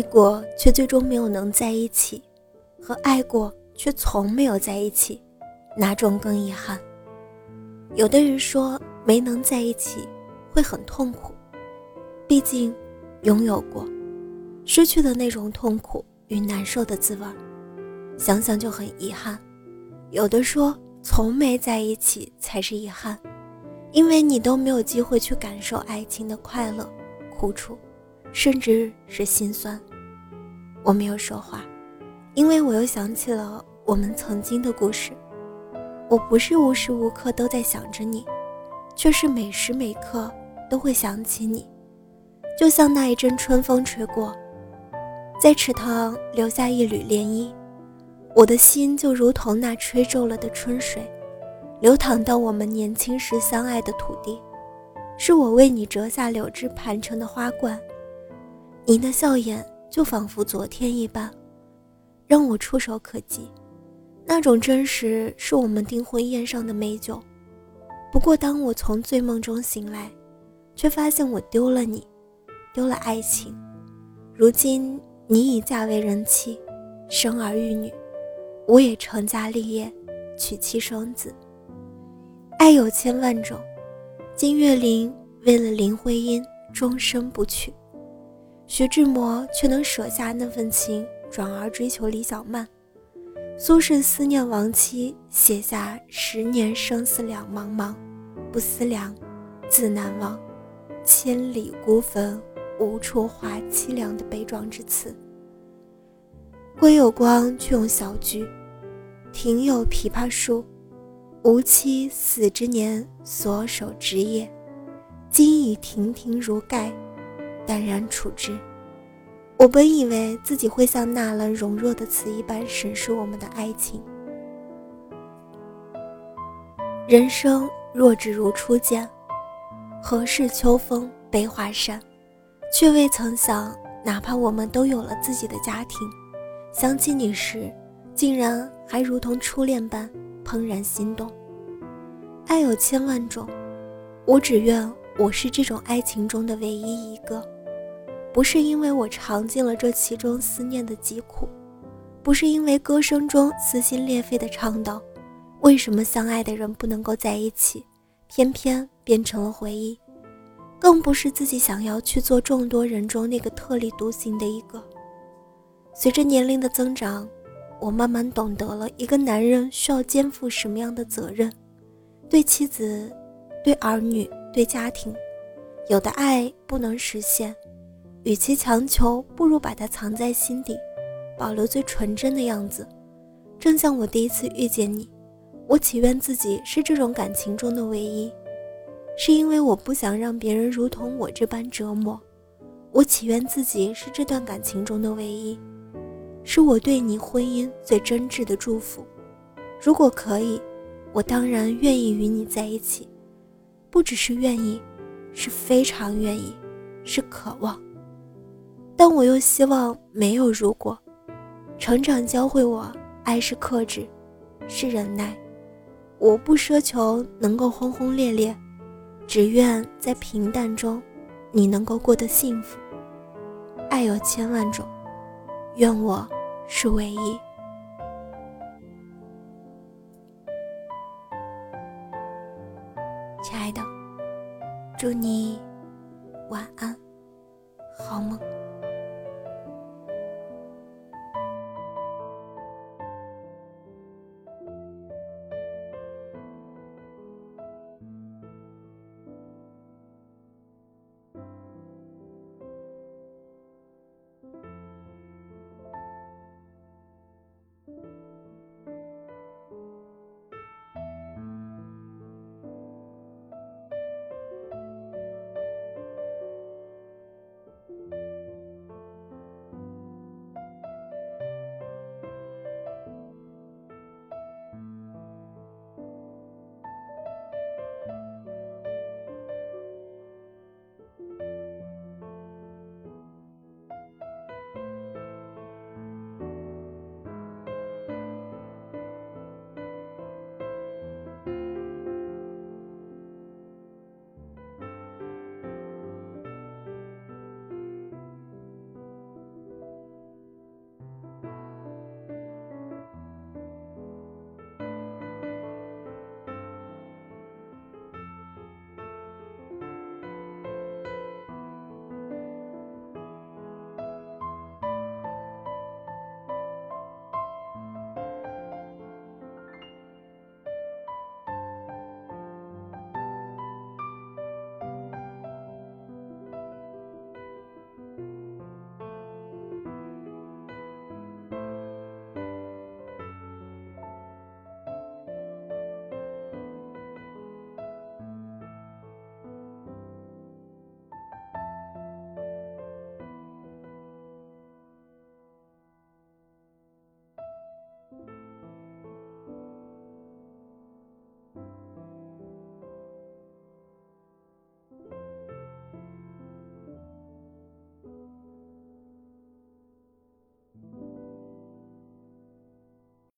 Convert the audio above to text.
爱过却最终没有能在一起，和爱过却从没有在一起，哪种更遗憾？有的人说没能在一起会很痛苦，毕竟拥有过，失去的那种痛苦与难受的滋味，想想就很遗憾。有的说从没在一起才是遗憾，因为你都没有机会去感受爱情的快乐、苦楚。甚至是心酸，我没有说话，因为我又想起了我们曾经的故事。我不是无时无刻都在想着你，却是每时每刻都会想起你。就像那一阵春风吹过，在池塘留下一缕涟漪，我的心就如同那吹皱了的春水，流淌到我们年轻时相爱的土地。是我为你折下柳枝盘成的花冠。你的笑颜就仿佛昨天一般，让我触手可及。那种真实是我们订婚宴上的美酒。不过，当我从醉梦中醒来，却发现我丢了你，丢了爱情。如今你已嫁为人妻，生儿育女，我也成家立业，娶妻生子。爱有千万种，金岳霖为了林徽因，终身不娶。徐志摩却能舍下那份情，转而追求李小曼。苏轼思念亡妻，写下“十年生死两茫茫，不思量，自难忘。千里孤坟，无处话凄凉”的悲壮之词。归有光却用小菊，庭有枇杷树，吾妻死之年所手植也，今已亭亭如盖。淡然处之。我本以为自己会像纳兰容若的词一般审视我们的爱情。人生若只如初见，何事秋风悲画扇？却未曾想，哪怕我们都有了自己的家庭，想起你时，竟然还如同初恋般怦然心动。爱有千万种，我只愿我是这种爱情中的唯一一个。不是因为我尝尽了这其中思念的疾苦，不是因为歌声中撕心裂肺的唱道，为什么相爱的人不能够在一起，偏偏变成了回忆，更不是自己想要去做众多人中那个特立独行的一个。随着年龄的增长，我慢慢懂得了一个男人需要肩负什么样的责任，对妻子、对儿女、对家庭，有的爱不能实现。与其强求，不如把它藏在心底，保留最纯真的样子。正像我第一次遇见你，我祈愿自己是这种感情中的唯一，是因为我不想让别人如同我这般折磨。我祈愿自己是这段感情中的唯一，是我对你婚姻最真挚的祝福。如果可以，我当然愿意与你在一起，不只是愿意，是非常愿意，是渴望。但我又希望没有如果，成长教会我，爱是克制，是忍耐。我不奢求能够轰轰烈烈，只愿在平淡中，你能够过得幸福。爱有千万种，愿我是唯一。亲爱的，祝你晚安，好梦。